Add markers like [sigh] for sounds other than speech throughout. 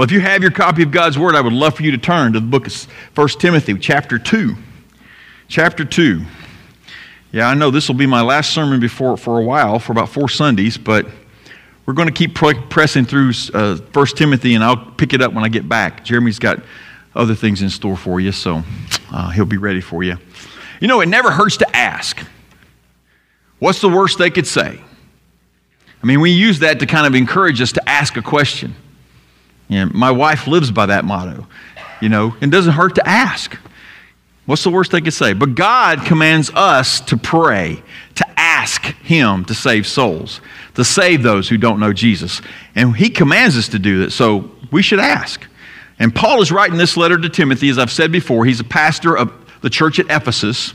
Well, if you have your copy of God's Word, I would love for you to turn to the book of 1 Timothy, chapter 2. Chapter 2. Yeah, I know this will be my last sermon before for a while, for about four Sundays, but we're going to keep pressing through uh, 1 Timothy, and I'll pick it up when I get back. Jeremy's got other things in store for you, so uh, he'll be ready for you. You know, it never hurts to ask. What's the worst they could say? I mean, we use that to kind of encourage us to ask a question. Know, my wife lives by that motto. You know, it doesn't hurt to ask. What's the worst they could say? But God commands us to pray, to ask Him to save souls, to save those who don't know Jesus. And He commands us to do that, so we should ask. And Paul is writing this letter to Timothy, as I've said before. He's a pastor of the church at Ephesus,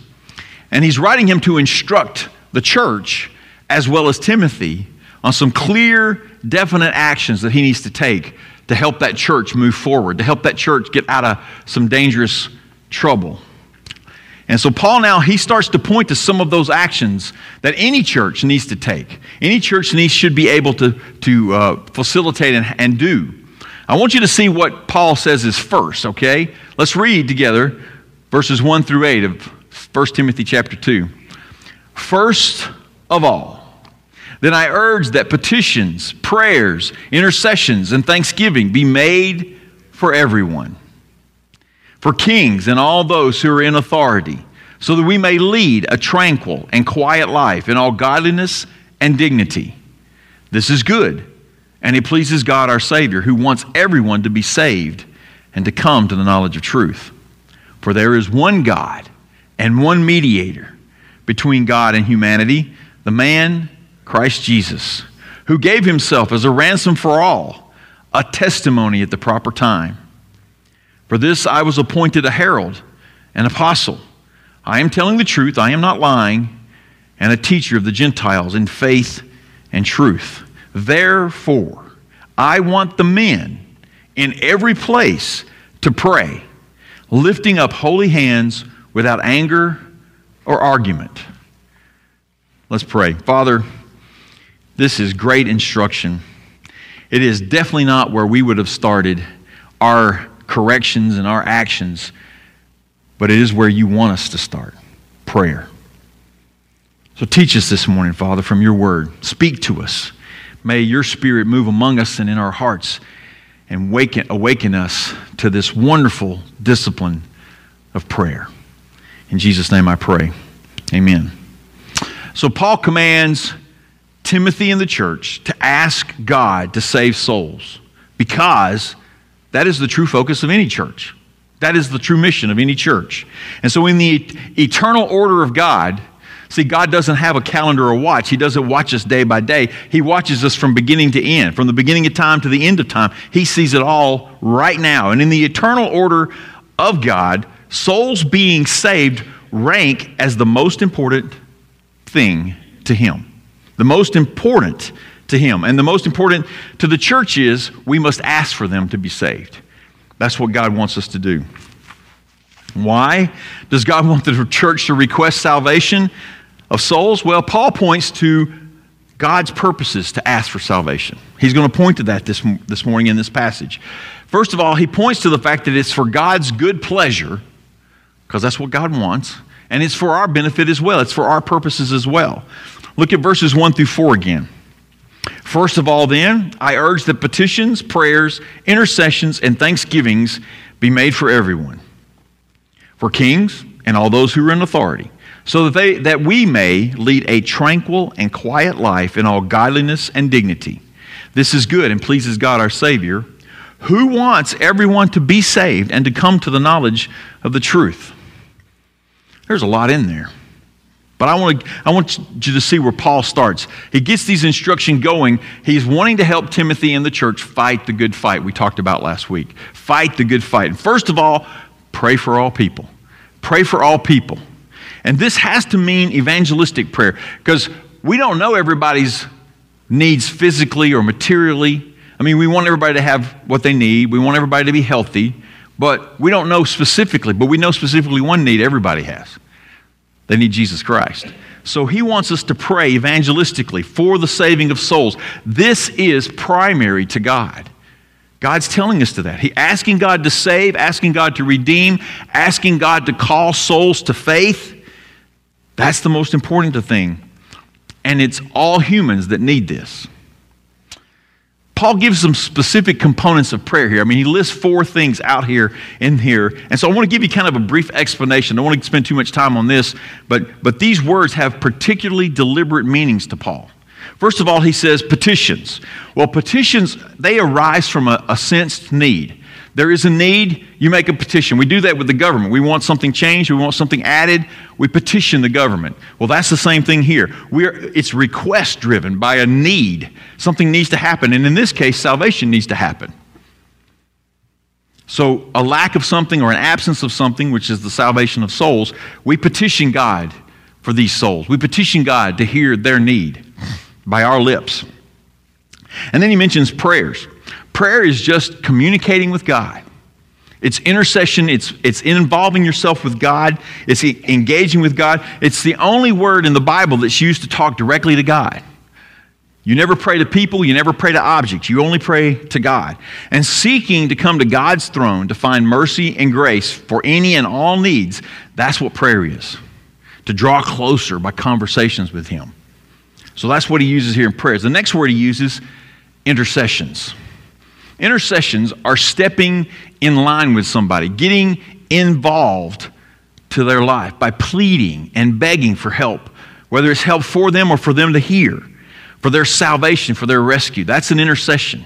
and he's writing him to instruct the church as well as Timothy on some clear, definite actions that he needs to take to help that church move forward, to help that church get out of some dangerous trouble. And so Paul now he starts to point to some of those actions that any church needs to take. Any church needs should be able to, to uh, facilitate and, and do. I want you to see what Paul says is first, okay? Let's read together verses 1 through 8 of 1 Timothy chapter 2. First of all, then I urge that petitions, prayers, intercessions, and thanksgiving be made for everyone, for kings and all those who are in authority, so that we may lead a tranquil and quiet life in all godliness and dignity. This is good, and it pleases God our Savior, who wants everyone to be saved and to come to the knowledge of truth. For there is one God and one mediator between God and humanity, the man Christ Jesus, who gave himself as a ransom for all, a testimony at the proper time. For this I was appointed a herald, an apostle. I am telling the truth, I am not lying, and a teacher of the Gentiles in faith and truth. Therefore, I want the men in every place to pray, lifting up holy hands without anger or argument. Let's pray. Father, this is great instruction. It is definitely not where we would have started our corrections and our actions, but it is where you want us to start prayer. So teach us this morning, Father, from your word. Speak to us. May your spirit move among us and in our hearts and waken, awaken us to this wonderful discipline of prayer. In Jesus' name I pray. Amen. So Paul commands Timothy and the church to ask God to save souls because that is the true focus of any church. That is the true mission of any church. And so, in the eternal order of God, see, God doesn't have a calendar or watch. He doesn't watch us day by day. He watches us from beginning to end, from the beginning of time to the end of time. He sees it all right now. And in the eternal order of God, souls being saved rank as the most important thing to Him the most important to him. And the most important to the church is we must ask for them to be saved. That's what God wants us to do. Why does God want the church to request salvation of souls? Well, Paul points to God's purposes to ask for salvation. He's going to point to that this, this morning in this passage. First of all, he points to the fact that it's for God's good pleasure, because that's what God wants, and it's for our benefit as well. It's for our purposes as well. Look at verses 1 through 4 again. First of all, then, I urge that petitions, prayers, intercessions, and thanksgivings be made for everyone, for kings and all those who are in authority, so that, they, that we may lead a tranquil and quiet life in all godliness and dignity. This is good and pleases God our Savior, who wants everyone to be saved and to come to the knowledge of the truth. There's a lot in there. But I want, to, I want you to see where Paul starts. He gets these instructions going. He's wanting to help Timothy and the church fight the good fight we talked about last week. Fight the good fight. And first of all, pray for all people. Pray for all people. And this has to mean evangelistic prayer because we don't know everybody's needs physically or materially. I mean, we want everybody to have what they need, we want everybody to be healthy, but we don't know specifically, but we know specifically one need everybody has. They need Jesus Christ. So he wants us to pray evangelistically for the saving of souls. This is primary to God. God's telling us to that. He asking God to save, asking God to redeem, asking God to call souls to faith. That's the most important thing. And it's all humans that need this. Paul gives some specific components of prayer here. I mean, he lists four things out here in here. And so I want to give you kind of a brief explanation. I don't want to spend too much time on this, but, but these words have particularly deliberate meanings to Paul. First of all, he says petitions. Well, petitions, they arise from a, a sensed need. There is a need, you make a petition. We do that with the government. We want something changed, we want something added, we petition the government. Well, that's the same thing here. We're, it's request driven by a need. Something needs to happen. And in this case, salvation needs to happen. So, a lack of something or an absence of something, which is the salvation of souls, we petition God for these souls. We petition God to hear their need by our lips. And then he mentions prayers. Prayer is just communicating with God. It's intercession, it's, it's involving yourself with God, it's engaging with God. It's the only word in the Bible that's used to talk directly to God. You never pray to people, you never pray to objects, you only pray to God. And seeking to come to God's throne to find mercy and grace for any and all needs, that's what prayer is. To draw closer by conversations with Him. So that's what he uses here in prayers. The next word he uses, intercessions. Intercessions are stepping in line with somebody, getting involved to their life by pleading and begging for help, whether it's help for them or for them to hear, for their salvation, for their rescue. That's an intercession.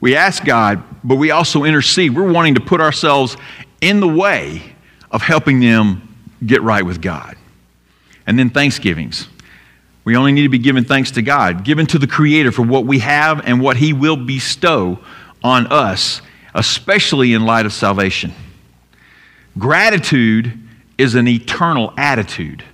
We ask God, but we also intercede. We're wanting to put ourselves in the way of helping them get right with God. And then thanksgivings. We only need to be giving thanks to God, given to the Creator for what we have and what He will bestow on us, especially in light of salvation. Gratitude is an eternal attitude.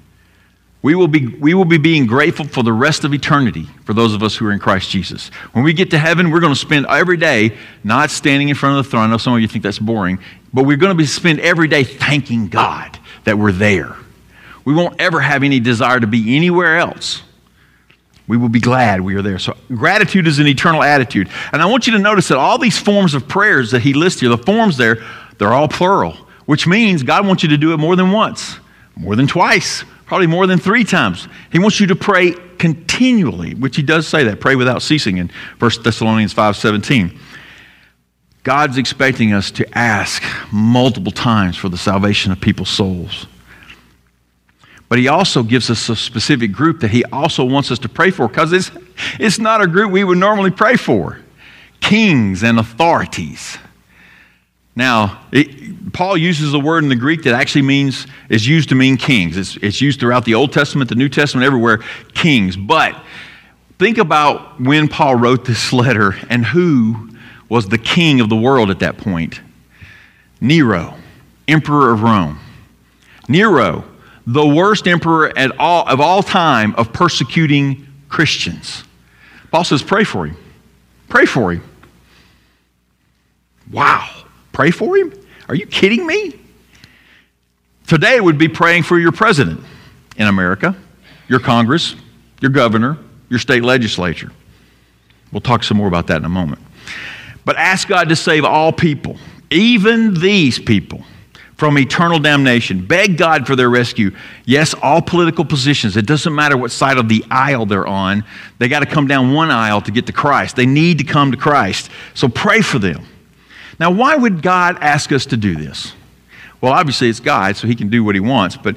We will, be, we will be being grateful for the rest of eternity for those of us who are in Christ Jesus. When we get to heaven, we're going to spend every day not standing in front of the throne. I know some of you think that's boring, but we're going to be spend every day thanking God that we're there. We won't ever have any desire to be anywhere else. We will be glad we are there. So, gratitude is an eternal attitude. And I want you to notice that all these forms of prayers that he lists here, the forms there, they're all plural, which means God wants you to do it more than once, more than twice, probably more than three times. He wants you to pray continually, which he does say that, pray without ceasing in 1 Thessalonians 5:17. God's expecting us to ask multiple times for the salvation of people's souls. But he also gives us a specific group that he also wants us to pray for because it's, it's not a group we would normally pray for kings and authorities. Now, it, Paul uses a word in the Greek that actually means, is used to mean kings. It's, it's used throughout the Old Testament, the New Testament, everywhere, kings. But think about when Paul wrote this letter and who was the king of the world at that point Nero, emperor of Rome. Nero the worst emperor at all, of all time of persecuting Christians. Paul says, Pray for him. Pray for him. Wow. Pray for him? Are you kidding me? Today would be praying for your president in America, your Congress, your governor, your state legislature. We'll talk some more about that in a moment. But ask God to save all people, even these people from eternal damnation. Beg God for their rescue. Yes, all political positions, it doesn't matter what side of the aisle they're on, they got to come down one aisle to get to Christ. They need to come to Christ. So pray for them. Now, why would God ask us to do this? Well, obviously, it's God, so He can do what He wants, but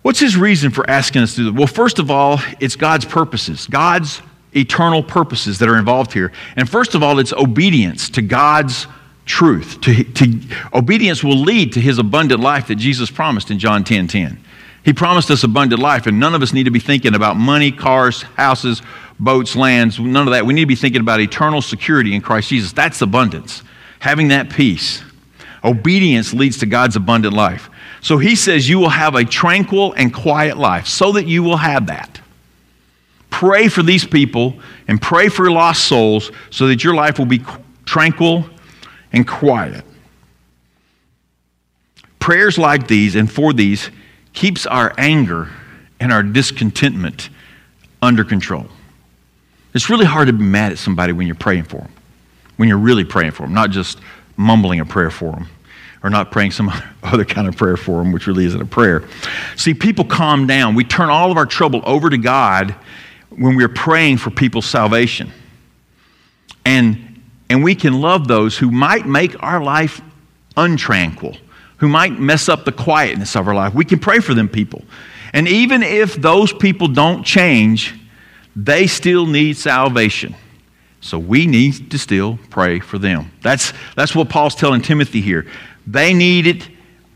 what's His reason for asking us to do this? Well, first of all, it's God's purposes, God's eternal purposes that are involved here. And first of all, it's obedience to God's truth. To, to, obedience will lead to his abundant life that Jesus promised in John 10 10. He promised us abundant life, and none of us need to be thinking about money, cars, houses, boats, lands, none of that. We need to be thinking about eternal security in Christ Jesus. That's abundance, having that peace. Obedience leads to God's abundant life. So he says you will have a tranquil and quiet life so that you will have that. Pray for these people and pray for lost souls so that your life will be tranquil and quiet. Prayers like these and for these keeps our anger and our discontentment under control. It's really hard to be mad at somebody when you're praying for them. when you're really praying for them, not just mumbling a prayer for them or not praying some [laughs] other kind of prayer for them, which really isn't a prayer. See, people calm down. We turn all of our trouble over to God when we're praying for people's salvation. And, and we can love those who might make our life untranquil, who might mess up the quietness of our life. We can pray for them people. And even if those people don't change, they still need salvation. So we need to still pray for them. That's, that's what Paul's telling Timothy here. They need it.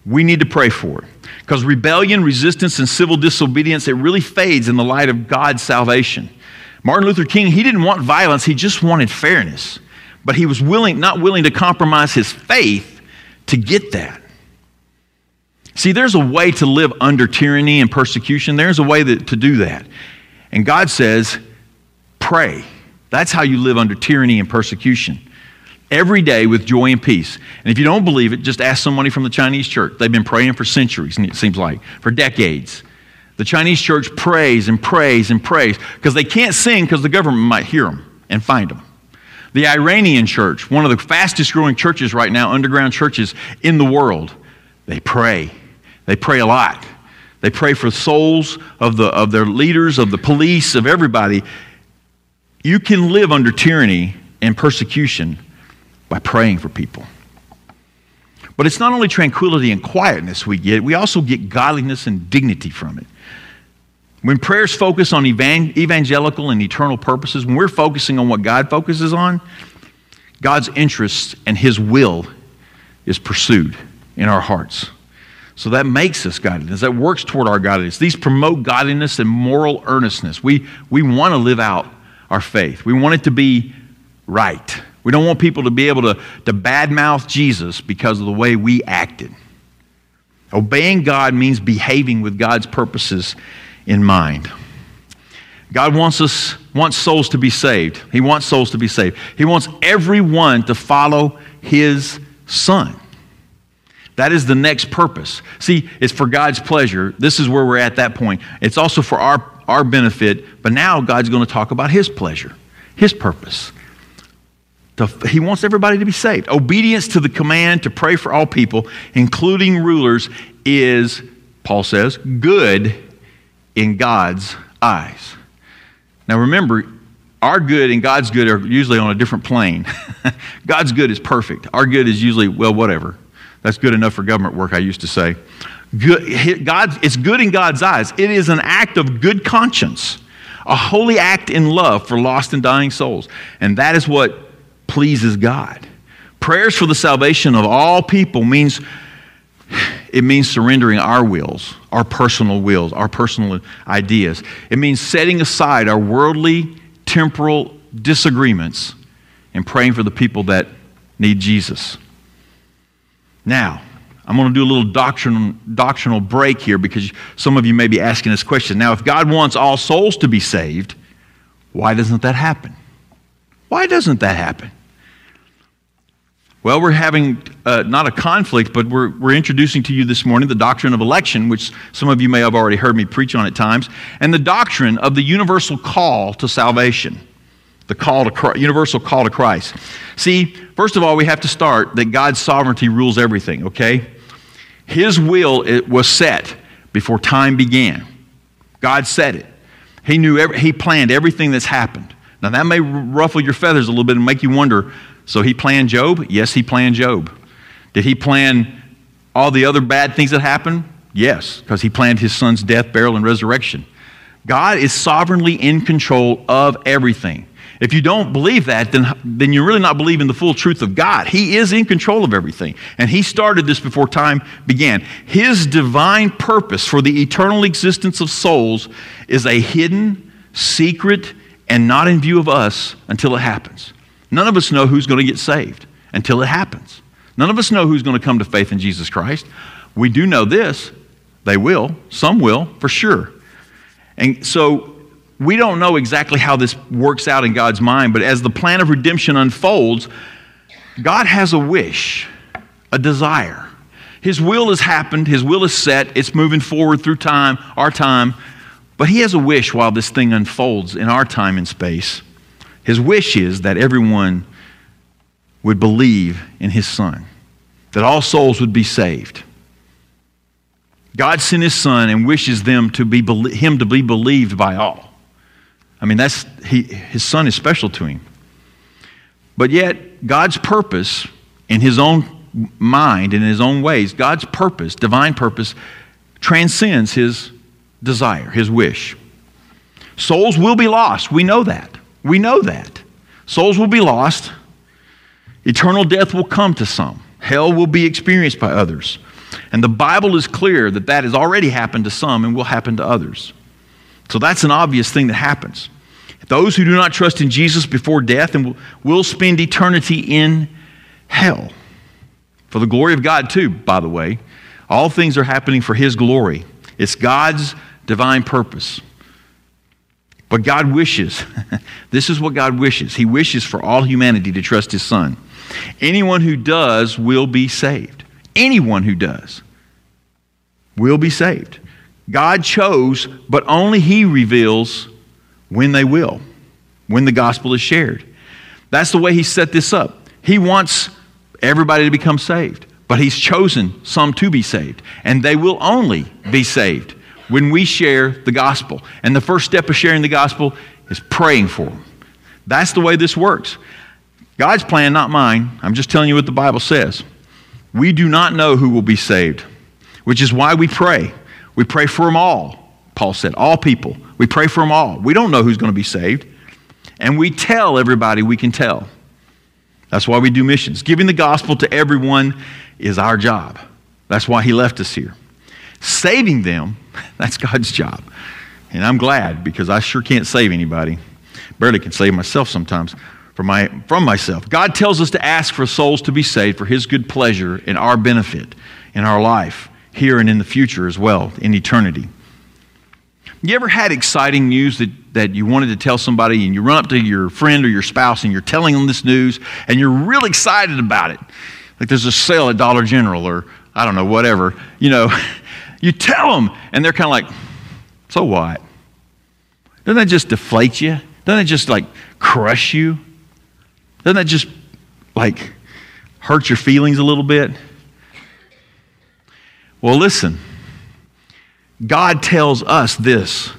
We need to pray for it. Because rebellion, resistance, and civil disobedience, it really fades in the light of God's salvation. Martin Luther King, he didn't want violence, he just wanted fairness. But he was willing, not willing to compromise his faith to get that. See, there's a way to live under tyranny and persecution. There's a way that, to do that. And God says, pray. That's how you live under tyranny and persecution every day with joy and peace. And if you don't believe it, just ask somebody from the Chinese church. They've been praying for centuries, it seems like, for decades. The Chinese church prays and prays and prays because they can't sing because the government might hear them and find them. The Iranian church, one of the fastest growing churches right now, underground churches in the world, they pray. They pray a lot. They pray for souls of, the, of their leaders, of the police, of everybody. You can live under tyranny and persecution by praying for people. But it's not only tranquility and quietness we get, we also get godliness and dignity from it. When prayers focus on evangelical and eternal purposes, when we're focusing on what God focuses on, God's interests and His will is pursued in our hearts. So that makes us godliness. That works toward our godliness. These promote godliness and moral earnestness. We, we want to live out our faith, we want it to be right. We don't want people to be able to, to badmouth Jesus because of the way we acted. Obeying God means behaving with God's purposes in mind. God wants us wants souls to be saved. He wants souls to be saved. He wants everyone to follow his son. That is the next purpose. See, it's for God's pleasure. This is where we're at that point. It's also for our, our benefit, but now God's going to talk about his pleasure, his purpose. He wants everybody to be saved. Obedience to the command to pray for all people, including rulers, is, Paul says, good in God's eyes. Now remember, our good and God's good are usually on a different plane. [laughs] God's good is perfect. Our good is usually, well, whatever. That's good enough for government work, I used to say. Good, God, it's good in God's eyes. It is an act of good conscience, a holy act in love for lost and dying souls. And that is what pleases God. Prayers for the salvation of all people means it means surrendering our wills, our personal wills, our personal ideas. It means setting aside our worldly, temporal disagreements and praying for the people that need Jesus. Now, I'm going to do a little doctrinal, doctrinal break here because some of you may be asking this question. Now, if God wants all souls to be saved, why doesn't that happen? Why doesn't that happen? Well, we're having uh, not a conflict, but we're, we're introducing to you this morning the doctrine of election, which some of you may have already heard me preach on at times, and the doctrine of the universal call to salvation, the call to Christ, universal call to Christ. See, first of all, we have to start that God's sovereignty rules everything, okay? His will was set before time began. God said it. He knew, every, he planned everything that's happened. Now, that may ruffle your feathers a little bit and make you wonder so he planned Job? Yes, he planned Job. Did he plan all the other bad things that happened? Yes, because he planned his son's death, burial, and resurrection. God is sovereignly in control of everything. If you don't believe that, then, then you're really not believing the full truth of God. He is in control of everything. And He started this before time began. His divine purpose for the eternal existence of souls is a hidden, secret, and not in view of us until it happens. None of us know who's going to get saved until it happens. None of us know who's going to come to faith in Jesus Christ. We do know this they will, some will, for sure. And so we don't know exactly how this works out in God's mind, but as the plan of redemption unfolds, God has a wish, a desire. His will has happened, His will is set, it's moving forward through time, our time, but He has a wish while this thing unfolds in our time and space. His wish is that everyone would believe in his son, that all souls would be saved. God sent his son and wishes them to be, him to be believed by all. I mean, that's, he, his son is special to him. But yet, God's purpose in his own mind, in his own ways, God's purpose, divine purpose, transcends his desire, his wish. Souls will be lost. We know that. We know that. Souls will be lost. Eternal death will come to some. Hell will be experienced by others. And the Bible is clear that that has already happened to some and will happen to others. So that's an obvious thing that happens. Those who do not trust in Jesus before death and will spend eternity in hell. For the glory of God, too, by the way. All things are happening for His glory. It's God's divine purpose. But God wishes, [laughs] this is what God wishes. He wishes for all humanity to trust His Son. Anyone who does will be saved. Anyone who does will be saved. God chose, but only He reveals when they will, when the gospel is shared. That's the way He set this up. He wants everybody to become saved, but He's chosen some to be saved, and they will only be saved when we share the gospel. And the first step of sharing the gospel is praying for them. That's the way this works. God's plan, not mine. I'm just telling you what the Bible says. We do not know who will be saved, which is why we pray. We pray for them all, Paul said, all people. We pray for them all. We don't know who's going to be saved. And we tell everybody we can tell. That's why we do missions. Giving the gospel to everyone is our job. That's why he left us here. Saving them, that's God's job. And I'm glad because I sure can't save anybody. Barely can save myself sometimes from, my, from myself. God tells us to ask for souls to be saved for His good pleasure and our benefit in our life, here and in the future as well, in eternity. You ever had exciting news that, that you wanted to tell somebody and you run up to your friend or your spouse and you're telling them this news and you're real excited about it? Like there's a sale at Dollar General or I don't know, whatever. You know, [laughs] You tell them, and they're kind of like, so what? Doesn't that just deflate you? Doesn't it just like crush you? Doesn't that just like hurt your feelings a little bit? Well, listen. God tells us this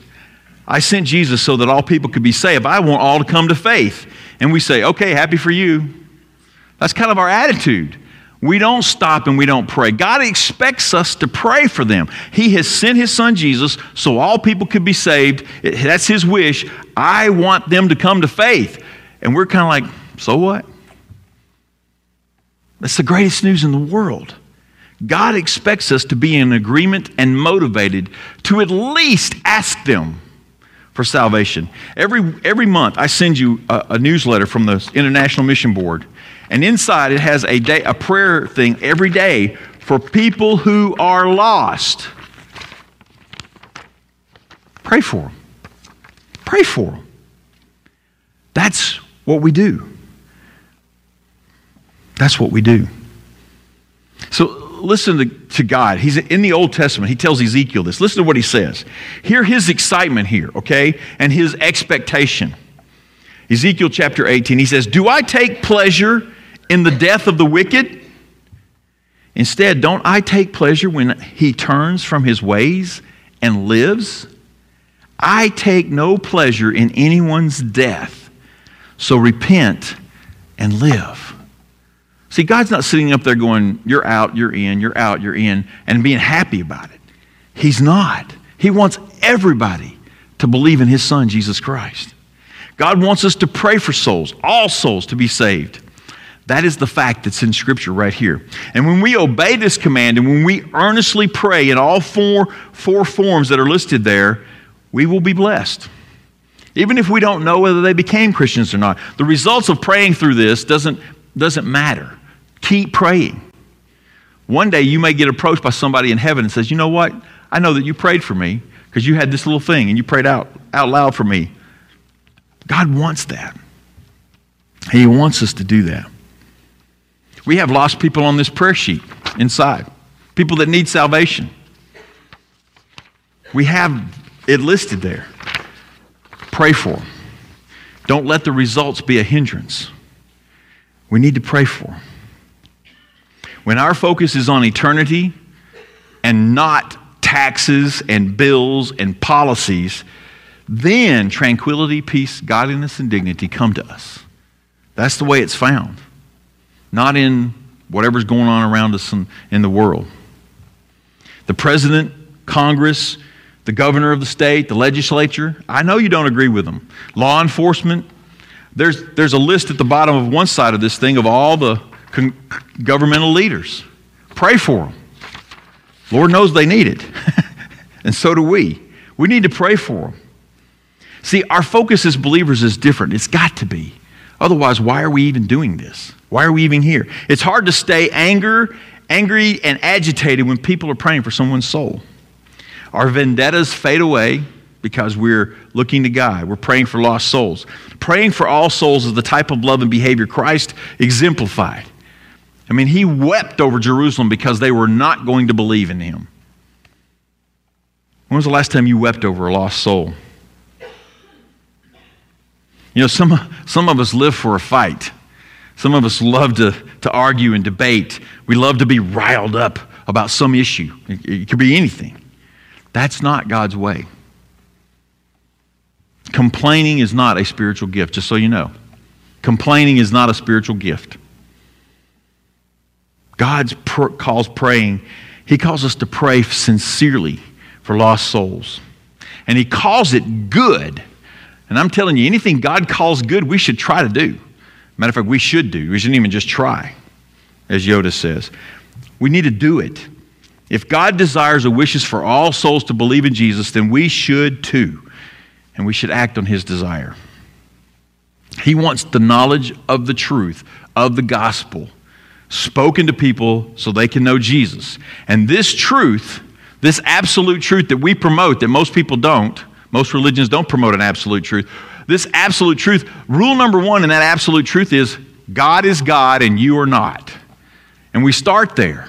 I sent Jesus so that all people could be saved. I want all to come to faith. And we say, okay, happy for you. That's kind of our attitude. We don't stop and we don't pray. God expects us to pray for them. He has sent His Son Jesus so all people could be saved. That's His wish. I want them to come to faith. And we're kind of like, so what? That's the greatest news in the world. God expects us to be in agreement and motivated to at least ask them for salvation. Every, every month, I send you a, a newsletter from the International Mission Board. And inside it has a, day, a prayer thing every day for people who are lost. Pray for them. Pray for them. That's what we do. That's what we do. So listen to, to, God. He's in the Old Testament. He tells Ezekiel this. Listen to what he says. Hear his excitement here, okay? And his expectation. Ezekiel chapter 18, he says, Do I take pleasure in the death of the wicked? Instead, don't I take pleasure when he turns from his ways and lives? I take no pleasure in anyone's death. So repent and live. See, God's not sitting up there going, You're out, you're in, you're out, you're in, and being happy about it. He's not. He wants everybody to believe in His Son, Jesus Christ. God wants us to pray for souls, all souls to be saved. That is the fact that's in Scripture right here. And when we obey this command and when we earnestly pray in all four, four forms that are listed there, we will be blessed. Even if we don't know whether they became Christians or not. The results of praying through this doesn't, doesn't matter. Keep praying. One day you may get approached by somebody in heaven and says, You know what? I know that you prayed for me because you had this little thing and you prayed out, out loud for me. God wants that. He wants us to do that. We have lost people on this prayer sheet inside, people that need salvation. We have it listed there. Pray for them. Don't let the results be a hindrance. We need to pray for them. When our focus is on eternity and not taxes and bills and policies, then tranquility, peace, godliness, and dignity come to us. That's the way it's found, not in whatever's going on around us in, in the world. The president, Congress, the governor of the state, the legislature, I know you don't agree with them. Law enforcement, there's, there's a list at the bottom of one side of this thing of all the con- governmental leaders. Pray for them. Lord knows they need it. [laughs] and so do we. We need to pray for them. See, our focus as believers is different. It's got to be. Otherwise, why are we even doing this? Why are we even here? It's hard to stay anger, angry and agitated when people are praying for someone's soul. Our vendettas fade away because we're looking to God. We're praying for lost souls. Praying for all souls is the type of love and behavior Christ exemplified. I mean, he wept over Jerusalem because they were not going to believe in him. When was the last time you wept over a lost soul? You know, some, some of us live for a fight. Some of us love to, to argue and debate. We love to be riled up about some issue. It, it could be anything. That's not God's way. Complaining is not a spiritual gift, just so you know. Complaining is not a spiritual gift. God pr- calls praying, He calls us to pray sincerely for lost souls. And He calls it good. And I'm telling you, anything God calls good, we should try to do. Matter of fact, we should do. We shouldn't even just try, as Yoda says. We need to do it. If God desires or wishes for all souls to believe in Jesus, then we should too. And we should act on his desire. He wants the knowledge of the truth, of the gospel, spoken to people so they can know Jesus. And this truth, this absolute truth that we promote, that most people don't, most religions don't promote an absolute truth. This absolute truth, rule number one in that absolute truth is God is God and you are not. And we start there.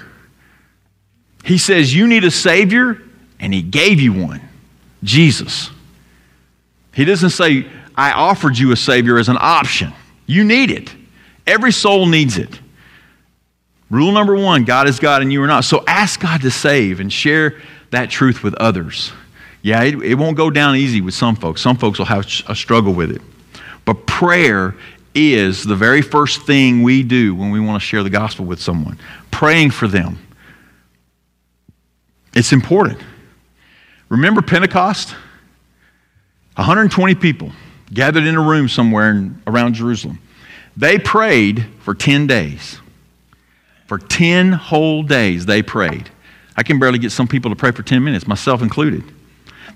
He says, You need a Savior, and He gave you one Jesus. He doesn't say, I offered you a Savior as an option. You need it. Every soul needs it. Rule number one God is God and you are not. So ask God to save and share that truth with others. Yeah, it, it won't go down easy with some folks. Some folks will have a struggle with it. But prayer is the very first thing we do when we want to share the gospel with someone praying for them. It's important. Remember Pentecost? 120 people gathered in a room somewhere in, around Jerusalem. They prayed for 10 days. For 10 whole days, they prayed. I can barely get some people to pray for 10 minutes, myself included.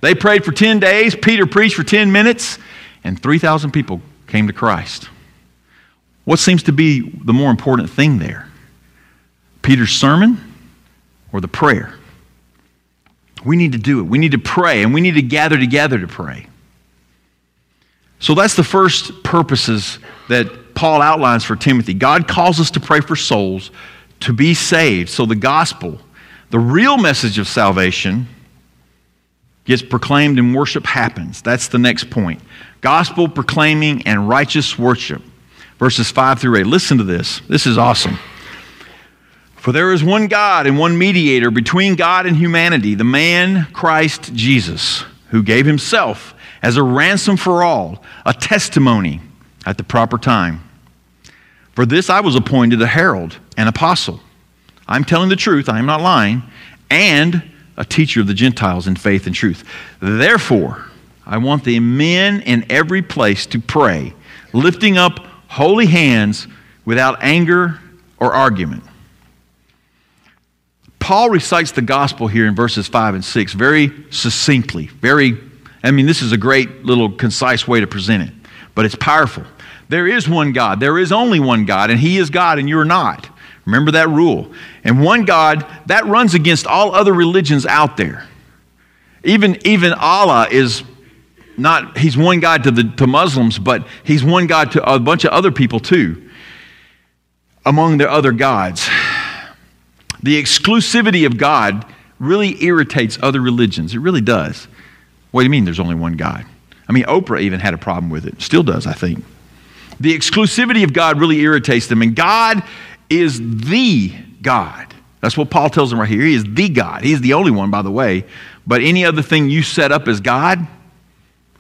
They prayed for 10 days. Peter preached for 10 minutes, and 3,000 people came to Christ. What seems to be the more important thing there? Peter's sermon or the prayer? We need to do it. We need to pray, and we need to gather together to pray. So that's the first purposes that Paul outlines for Timothy. God calls us to pray for souls to be saved. So the gospel, the real message of salvation, gets proclaimed and worship happens. That's the next point. Gospel proclaiming and righteous worship. Verses 5 through 8. Listen to this. This is awesome. For there is one God and one mediator between God and humanity, the man Christ Jesus, who gave himself as a ransom for all, a testimony at the proper time. For this I was appointed a herald, an apostle. I'm telling the truth, I am not lying, and a teacher of the Gentiles in faith and truth. Therefore, I want the men in every place to pray, lifting up holy hands without anger or argument. Paul recites the gospel here in verses 5 and 6 very succinctly, very, I mean, this is a great little concise way to present it, but it's powerful. There is one God. There is only one God, and He is God, and you're not. Remember that rule. And one God, that runs against all other religions out there. Even, even Allah is not, he's one God to, the, to Muslims, but he's one God to a bunch of other people too, among their other gods. The exclusivity of God really irritates other religions. It really does. What do you mean there's only one God? I mean, Oprah even had a problem with it. Still does, I think. The exclusivity of God really irritates them, and God is the God. That's what Paul tells them right here. He is the God. He is the only one, by the way. But any other thing you set up as God,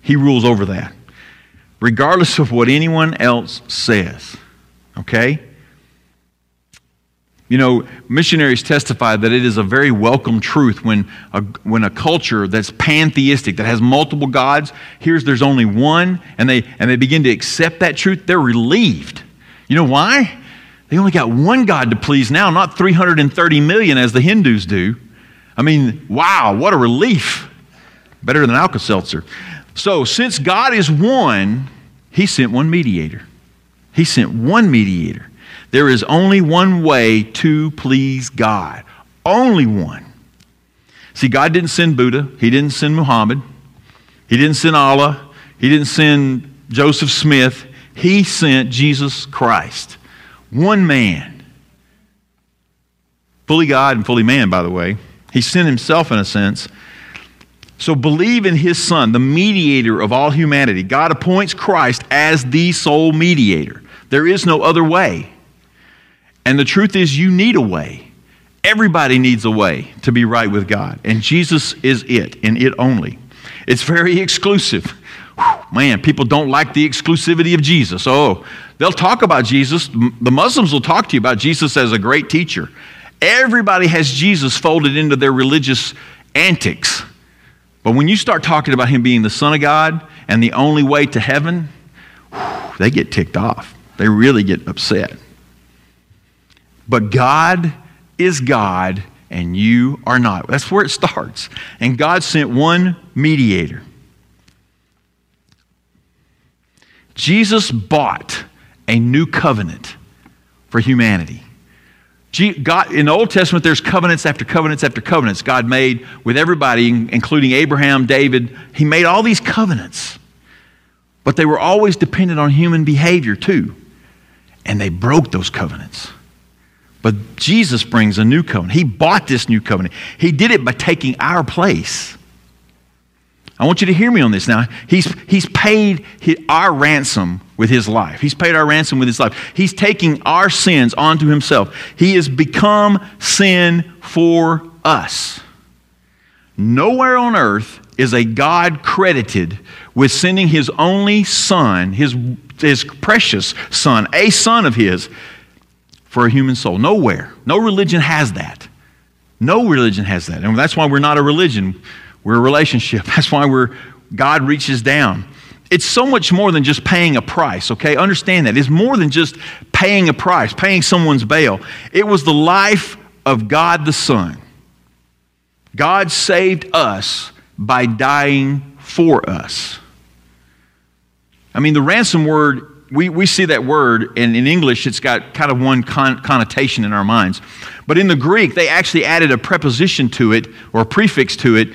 He rules over that, regardless of what anyone else says. Okay? You know, missionaries testify that it is a very welcome truth when a, when a culture that's pantheistic, that has multiple gods, hears there's only one, and they, and they begin to accept that truth, they're relieved. You know why? They only got one God to please now, not 330 million as the Hindus do. I mean, wow, what a relief. Better than Alka Seltzer. So, since God is one, He sent one mediator. He sent one mediator. There is only one way to please God. Only one. See, God didn't send Buddha, He didn't send Muhammad, He didn't send Allah, He didn't send Joseph Smith. He sent Jesus Christ. One man. Fully God and fully man, by the way. He sent himself in a sense. So believe in his son, the mediator of all humanity. God appoints Christ as the sole mediator. There is no other way. And the truth is, you need a way. Everybody needs a way to be right with God. And Jesus is it, and it only. It's very [laughs] exclusive. Man, people don't like the exclusivity of Jesus. Oh, they'll talk about Jesus. The Muslims will talk to you about Jesus as a great teacher. Everybody has Jesus folded into their religious antics. But when you start talking about him being the Son of God and the only way to heaven, they get ticked off. They really get upset. But God is God and you are not. That's where it starts. And God sent one mediator. Jesus bought a new covenant for humanity. God, in the Old Testament, there's covenants after covenants after covenants God made with everybody, including Abraham, David. He made all these covenants, but they were always dependent on human behavior too. And they broke those covenants. But Jesus brings a new covenant. He bought this new covenant. He did it by taking our place. I want you to hear me on this now. He's, he's paid his, our ransom with his life. He's paid our ransom with his life. He's taking our sins onto himself. He has become sin for us. Nowhere on earth is a God credited with sending his only son, his, his precious son, a son of his, for a human soul. Nowhere. No religion has that. No religion has that. And that's why we're not a religion. We're a relationship. [laughs] That's why we're God reaches down. It's so much more than just paying a price, okay? Understand that. It's more than just paying a price, paying someone's bail. It was the life of God the Son. God saved us by dying for us. I mean, the ransom word we, we see that word, and in English, it's got kind of one con- connotation in our minds. But in the Greek, they actually added a preposition to it, or a prefix to it,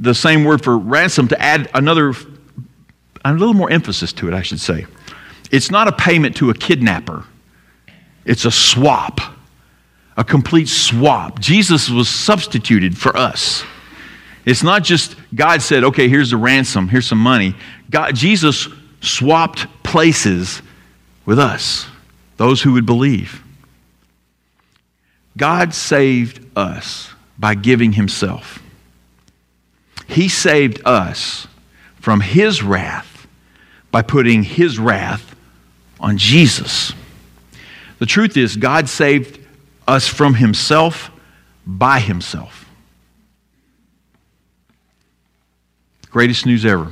the same word for ransom, to add another, a little more emphasis to it, I should say. It's not a payment to a kidnapper, it's a swap, a complete swap. Jesus was substituted for us. It's not just God said, okay, here's the ransom, here's some money. God, Jesus swapped places with us, those who would believe. God saved us by giving Himself. He saved us from His wrath by putting His wrath on Jesus. The truth is, God saved us from Himself by Himself. Greatest news ever.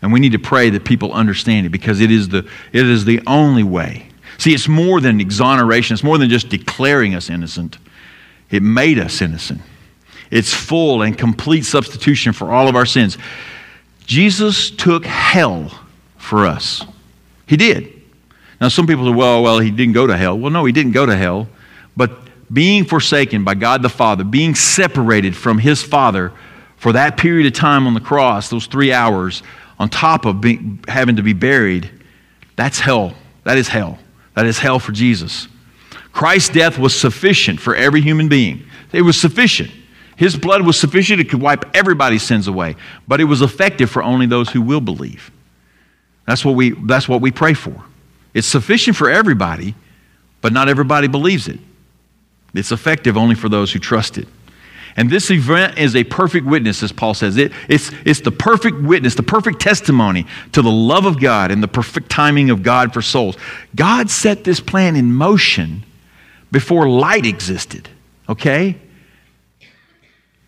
And we need to pray that people understand it because it is the, it is the only way. See, it's more than exoneration, it's more than just declaring us innocent. It made us innocent. It's full and complete substitution for all of our sins. Jesus took hell for us. He did. Now, some people say, well, well, he didn't go to hell. Well, no, he didn't go to hell. But being forsaken by God the Father, being separated from his Father for that period of time on the cross, those three hours, on top of being, having to be buried, that's hell. That is hell. That is hell for Jesus. Christ's death was sufficient for every human being. It was sufficient. His blood was sufficient, it could wipe everybody's sins away, but it was effective for only those who will believe. That's what we, that's what we pray for. It's sufficient for everybody, but not everybody believes it. It's effective only for those who trust it. And this event is a perfect witness, as Paul says. It, it's, it's the perfect witness, the perfect testimony to the love of God and the perfect timing of God for souls. God set this plan in motion before light existed, okay?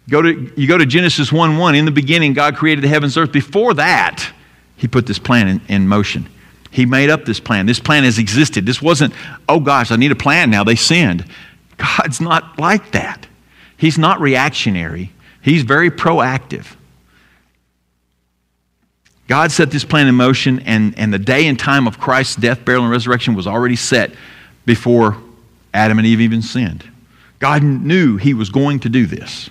Go to, you go to Genesis 1 1. In the beginning, God created the heavens and earth. Before that, He put this plan in, in motion. He made up this plan. This plan has existed. This wasn't, oh gosh, I need a plan now. They sinned. [laughs] God's not like that. He's not reactionary, He's very proactive. God set this plan in motion, and, and the day and time of Christ's death, burial, and resurrection was already set before Adam and Eve even sinned. God knew He was going to do this.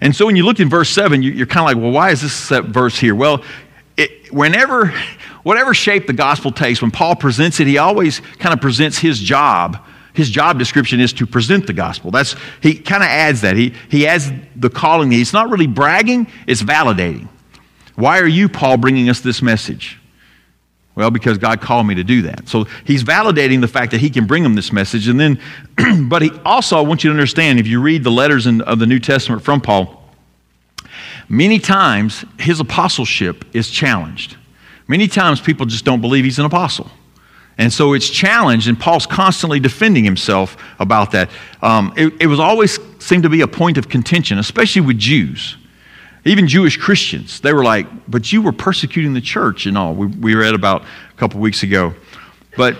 And so when you look in verse 7, you're kind of like, well, why is this verse here? Well, it, whenever, whatever shape the gospel takes, when Paul presents it, he always kind of presents his job. His job description is to present the gospel. That's, he kind of adds that. He, he adds the calling. It's not really bragging, it's validating. Why are you, Paul, bringing us this message? Well, because God called me to do that. So he's validating the fact that he can bring them this message. And then, [clears throat] but he also, I want you to understand, if you read the letters in, of the New Testament from Paul, many times his apostleship is challenged. Many times people just don't believe he's an apostle. And so it's challenged, and Paul's constantly defending himself about that. Um, it, it was always seemed to be a point of contention, especially with Jews. Even Jewish Christians, they were like, but you were persecuting the church and all. We, we read about a couple weeks ago. But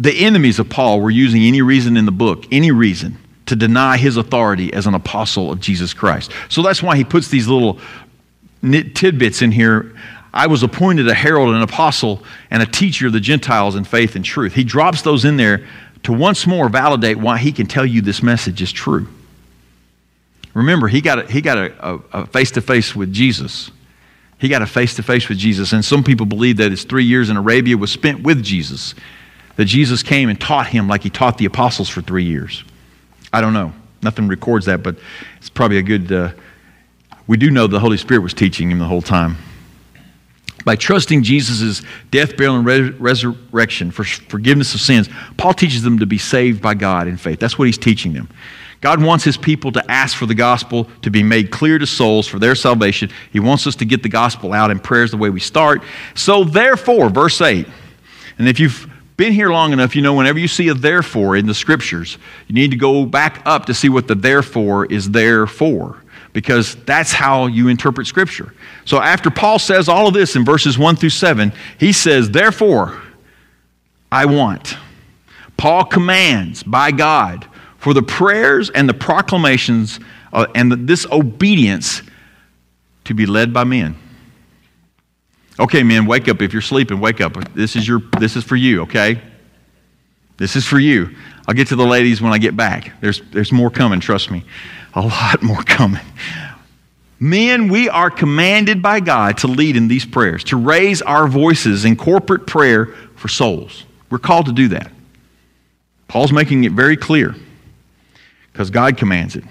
the enemies of Paul were using any reason in the book, any reason, to deny his authority as an apostle of Jesus Christ. So that's why he puts these little tidbits in here. I was appointed a herald, an apostle, and a teacher of the Gentiles in faith and truth. He drops those in there to once more validate why he can tell you this message is true. Remember, he got a, he got a face to face with Jesus. He got a face to face with Jesus. And some people believe that his three years in Arabia was spent with Jesus, that Jesus came and taught him like he taught the apostles for three years. I don't know. Nothing records that, but it's probably a good. Uh, we do know the Holy Spirit was teaching him the whole time. By trusting Jesus' death, burial, and re- resurrection for forgiveness of sins, Paul teaches them to be saved by God in faith. That's what he's teaching them. God wants his people to ask for the gospel to be made clear to souls for their salvation. He wants us to get the gospel out in prayers the way we start. So, therefore, verse 8, and if you've been here long enough, you know whenever you see a therefore in the scriptures, you need to go back up to see what the therefore is there for because that's how you interpret Scripture. So after Paul says all of this in verses 1 through 7, he says, Therefore, I want. Paul commands by God for the prayers and the proclamations uh, and the, this obedience to be led by men. Okay, men, wake up. If you're sleeping, wake up. This is, your, this is for you, okay? This is for you. I'll get to the ladies when I get back. There's, there's more coming, trust me. A [laughs] lot more coming. Men, we are commanded by God to lead in these prayers, to raise our voices in corporate prayer for souls. We're called to do that. Paul's making it very clear because God commands it.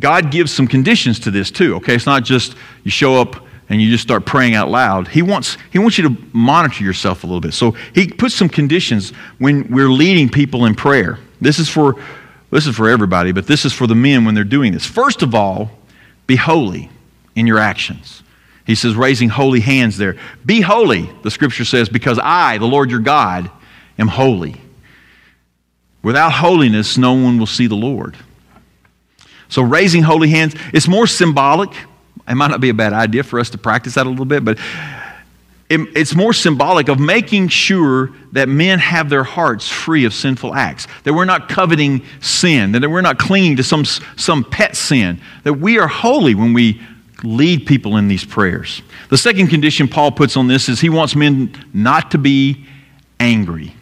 God gives some conditions to this too, okay? It's not just you show up and you just start praying out loud. He wants, he wants you to monitor yourself a little bit. So he puts some conditions when we're leading people in prayer. This is for this is for everybody, but this is for the men when they're doing this. First of all, be holy in your actions. He says, raising holy hands there. Be holy, the scripture says, because I, the Lord your God, am holy. Without holiness, no one will see the Lord. So, raising holy hands, it's more symbolic. It might not be a bad idea for us to practice that a little bit, but it's more symbolic of making sure that men have their hearts free of sinful acts, that we're not coveting sin, that we're not clinging to some, some pet sin, that we are holy when we lead people in these prayers. The second condition Paul puts on this is he wants men not to be angry.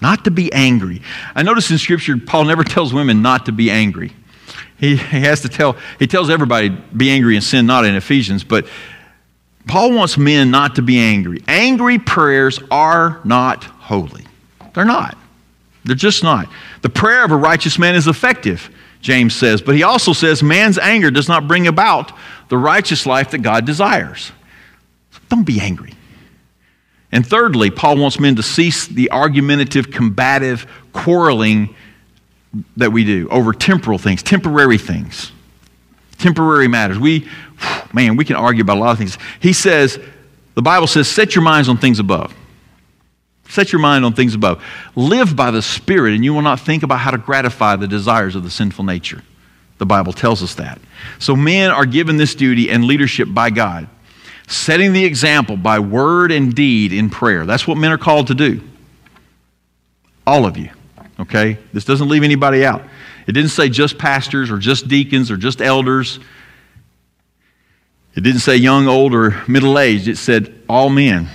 Not to be angry. I notice in Scripture, Paul never [laughs] tells women not to be angry. He, he has to tell, he tells everybody, be angry and sin not in Ephesians, but Paul wants men not to be angry. Angry prayers are not holy. They're not. They're just not. The prayer of a righteous man is effective, James says, but he also says man's anger does not bring about the righteous life that God desires. Don't be angry. And thirdly, Paul wants men to cease the argumentative, combative, quarreling that we do over temporal things, temporary things, temporary matters. We, man, we can argue about a lot of things. He says, the Bible says, set your minds on things above. Set your mind on things above. Live by the Spirit, and you will not think about how to gratify the desires of the sinful nature. The Bible tells us that. So men are given this duty and leadership by God, setting the example by word and deed in prayer. That's what men are called to do. All of you, okay? This doesn't leave anybody out. It didn't say just pastors or just deacons or just elders. It didn't say young, old, or middle aged. It said all men.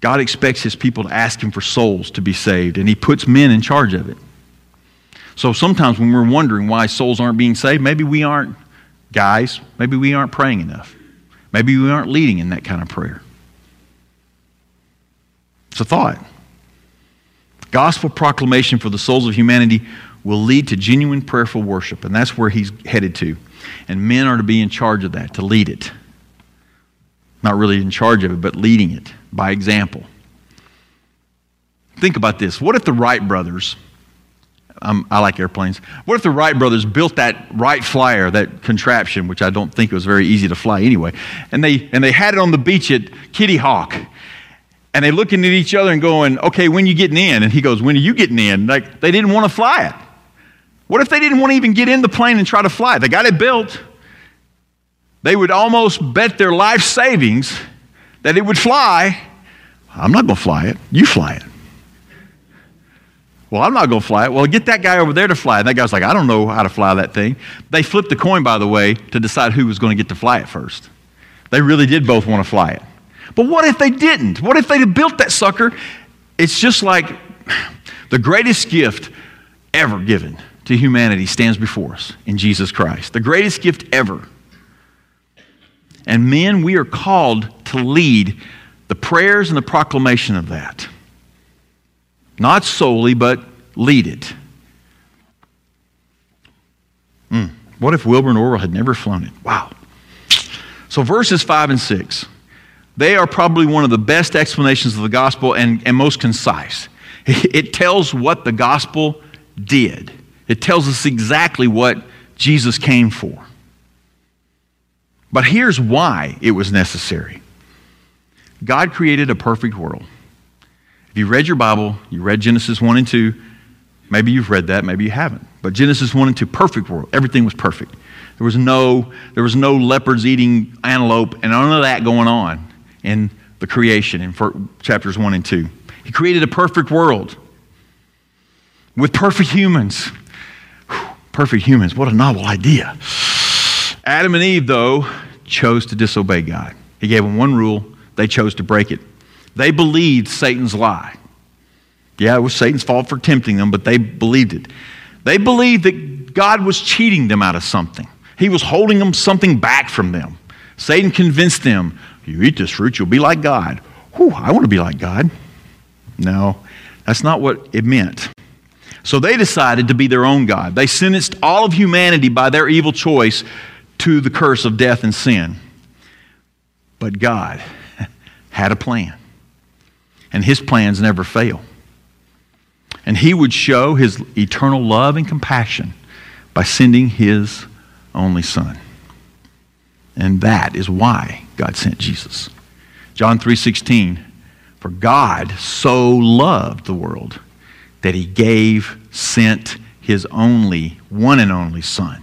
God expects his people to ask him for souls to be saved, and he puts men in charge of it. So sometimes when we're wondering why souls aren't being saved, maybe we aren't guys, maybe we aren't praying enough. Maybe we aren't leading in that kind of prayer. It's a thought. Gospel proclamation for the souls of humanity will lead to genuine prayerful worship, and that's where he's headed to. And men are to be in charge of that, to lead it. Not really in charge of it, but leading it by example. Think about this. What if the Wright brothers, um, I like airplanes, what if the Wright brothers built that Wright Flyer, that contraption, which I don't think was very easy to fly anyway, and they, and they had it on the beach at Kitty Hawk, and they looking at each other and going, okay, when you getting in? And he goes, when are you getting in? Like, they didn't want to fly it. What if they didn't want to even get in the plane and try to fly it? They got it built. They would almost bet their life savings that it would fly. I'm not going to fly it. You fly it. Well, I'm not going to fly it. Well, get that guy over there to fly it. And that guy's like, I don't know how to fly that thing. They flipped the coin, by the way, to decide who was going to get to fly it first. They really did both want to fly it. But what if they didn't? What if they'd have built that sucker? It's just like the greatest gift ever given to humanity stands before us in Jesus Christ. The greatest gift ever. And men, we are called to lead the prayers and the proclamation of that. Not solely, but lead it. Mm. What if Wilbur and Orville had never flown it? Wow. So, verses 5 and 6, they are probably one of the best explanations of the gospel and, and most concise. [laughs] It tells what the gospel did, it tells us exactly what Jesus came for. But here's why it was necessary God created a perfect world. If you read your Bible, you read Genesis 1 and 2, maybe you've read that, maybe you haven't. But Genesis 1 and 2, perfect world. Everything was perfect. There was no, there was no leopards eating antelope and none of that going on in the creation in chapters 1 and 2. He created a perfect world with perfect humans. Perfect humans, what a novel idea. Adam and Eve, though, chose to disobey God. He gave them one rule, they chose to break it. They believed Satan's lie. Yeah, it was Satan's fault for tempting them, but they believed it. They believed that God was cheating them out of something. He was holding them something back from them. Satan convinced them, you eat this fruit, you'll be like God. Whew, I want to be like God. No, that's not what it meant. So they decided to be their own God. They sentenced all of humanity by their evil choice to the curse of death and sin. But God [laughs] had a plan, and his plans never fail. And he would show his eternal love and compassion by sending his only son. And that is why God sent Jesus. John 3:16 For God so loved the world that he gave, sent his only, one and only Son,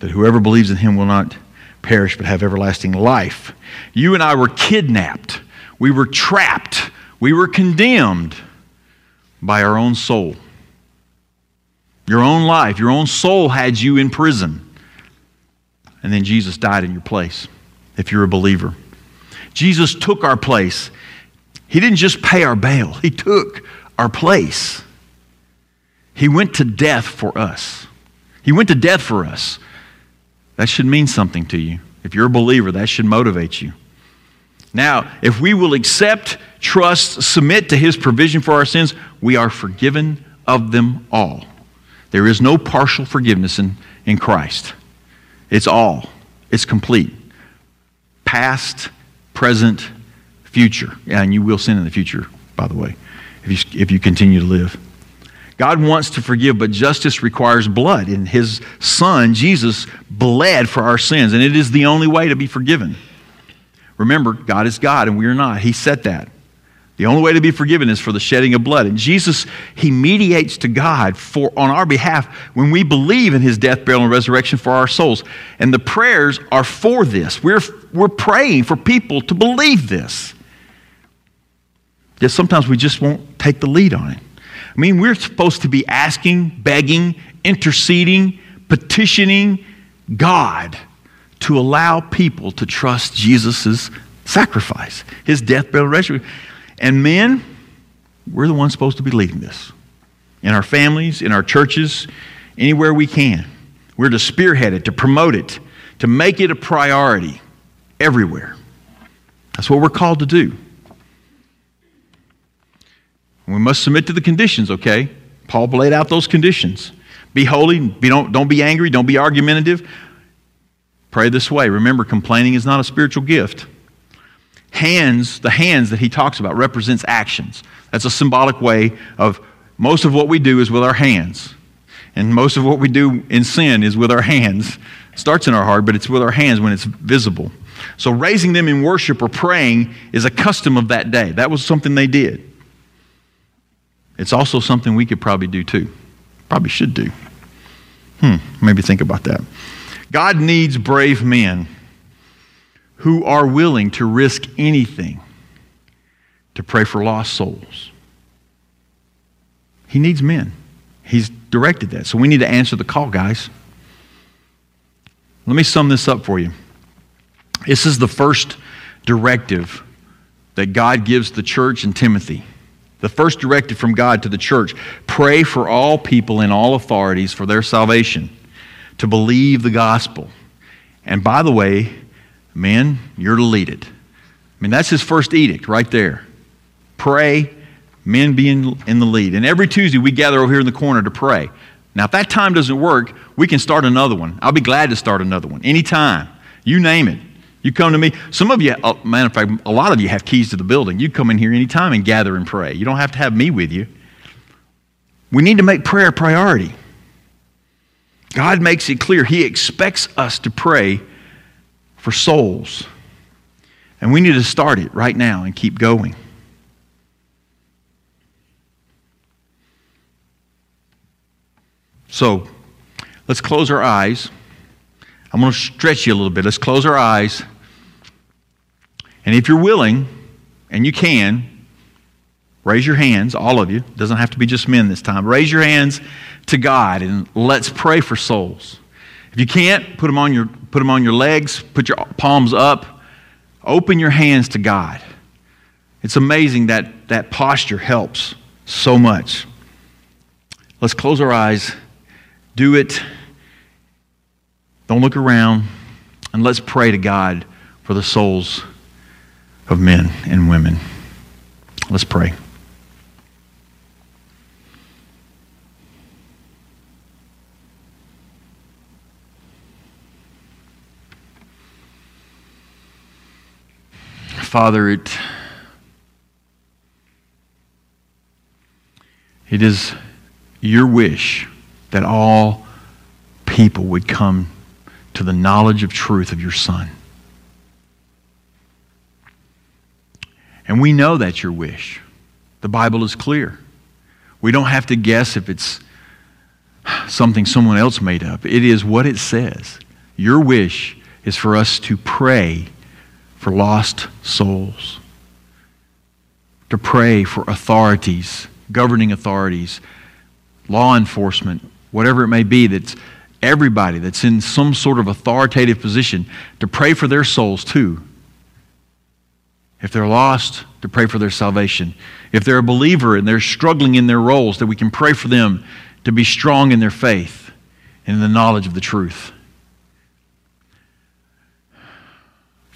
that whoever believes in him will not perish but have everlasting life. You and I were kidnapped, we were trapped, we were condemned by our own soul. Your own life, your own soul had you in prison. And then Jesus died in your place, if you're a believer. Jesus took our place. He didn't just pay our bail, He took our place. He went to death for us. He went to death for us. That should mean something to you. If you're a believer, that should motivate you. Now, if we will accept, trust, submit to His provision for our sins, we are forgiven of them all. There is no partial forgiveness in, in Christ. It's all, it's complete. Past, present, future. And you will sin in the future, by the way, if you, if you continue to live. God wants to forgive, but justice requires blood. And his son, Jesus, bled for our sins, and it is the only way to be forgiven. Remember, God is God, and we are not. He said that. The only way to be forgiven is for the shedding of blood. And Jesus, He mediates to God for, on our behalf when we believe in His death, burial, and resurrection for our souls. And the prayers are for this. We're, we're praying for people to believe this. Yet sometimes we just won't take the lead on it. I mean, we're supposed to be asking, begging, interceding, petitioning God to allow people to trust Jesus' sacrifice, his death, burial, and resurrection. And men, we're the ones supposed to be leading this. In our families, in our churches, anywhere we can. We're to spearhead it, to promote it, to make it a priority everywhere. That's what we're called to do. We must submit to the conditions, okay? Paul laid out those conditions. Be holy, be, don't, don't be angry, don't be argumentative. Pray this way. Remember, complaining is not a spiritual gift. Hands, the hands that he talks about, represents actions. That's a symbolic way of most of what we do is with our hands. And most of what we do in sin is with our hands. It starts in our heart, but it's with our hands when it's visible. So raising them in worship or praying is a custom of that day. That was something they did. It's also something we could probably do too. Probably should do. Hmm, maybe think about that. God needs brave men who are willing to risk anything to pray for lost souls. He needs men. He's directed that. So we need to answer the call, guys. Let me sum this up for you. This is the first directive that God gives the church and Timothy. The first directive from God to the church pray for all people in all authorities for their salvation, to believe the gospel. And by the way, men, you're to lead it. I mean, that's his first edict right there. Pray, men be in, the lead. And every Tuesday we gather over here in the corner to pray. Now, if that time doesn't work, we can start another one. I'll be glad to start another one anytime. You name it. You come to me. Some of you, uh, matter of fact, a lot of you have keys to the building. You come in here anytime and gather and pray. You don't have to have me with you. We need to make prayer a priority. God makes it clear. He expects us to pray for souls. And we need to start it right now and keep going. So, let's close our eyes. I'm going to stretch you a little bit. Let's close our eyes. And if you're willing, and you can, raise your hands, all of you. It doesn't have to be just men this time. Raise your hands to God and let's pray for souls. If you can't, put them on your, put them on your legs, put your palms up, open your hands to God. It's amazing that that posture helps so much. Let's close our eyes, do it, don't look around, and let's pray to God for the souls of men and women. Let's pray. Father, it, it is your wish that all people would come to the knowledge of truth of your Son. And we know that's your wish. The Bible is clear. We don't have to guess if it's something someone else made up. It is what it says. Your wish is for us to pray for lost souls, to pray for authorities, governing authorities, law enforcement, whatever it may be, that's everybody that's in some sort of authoritative position, to pray for their souls too if they're lost, to pray for their salvation. If they're a believer and they're struggling in their roles, that we can pray for them to be strong in their faith and in the knowledge of the truth.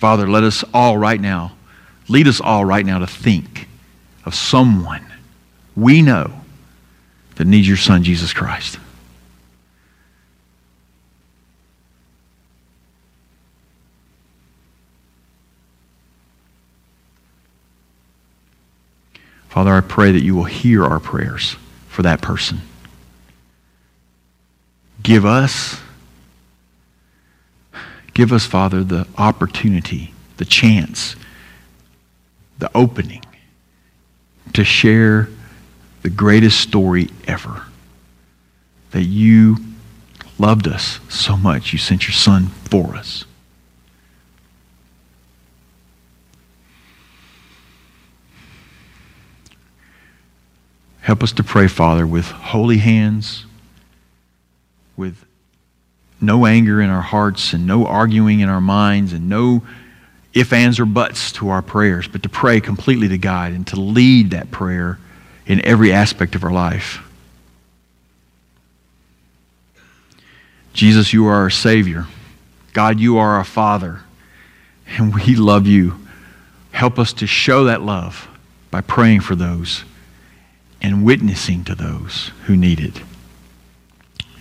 Father, let us all right now, lead us all right now to think of someone we know that needs your Son, Jesus Christ. Father, I pray that you will hear our prayers for that person. Give us give us, Father, the opportunity, the chance, the opening to share the greatest story ever. That you loved us so much, you sent your Son for us. Help us to pray, Father, with holy hands, with no anger in our hearts and no arguing in our minds and no if, ands, or buts to our prayers, but to pray completely to God and to lead that prayer in every aspect of our life. Jesus, you are our Savior. God, you are our Father. And we love you. Help us to show that love by praying for those and witnessing to those who need it.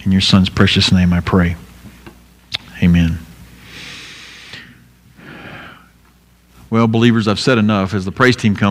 In your Son's precious name I pray. Amen. Well, believers, I've said enough. As the praise team comes,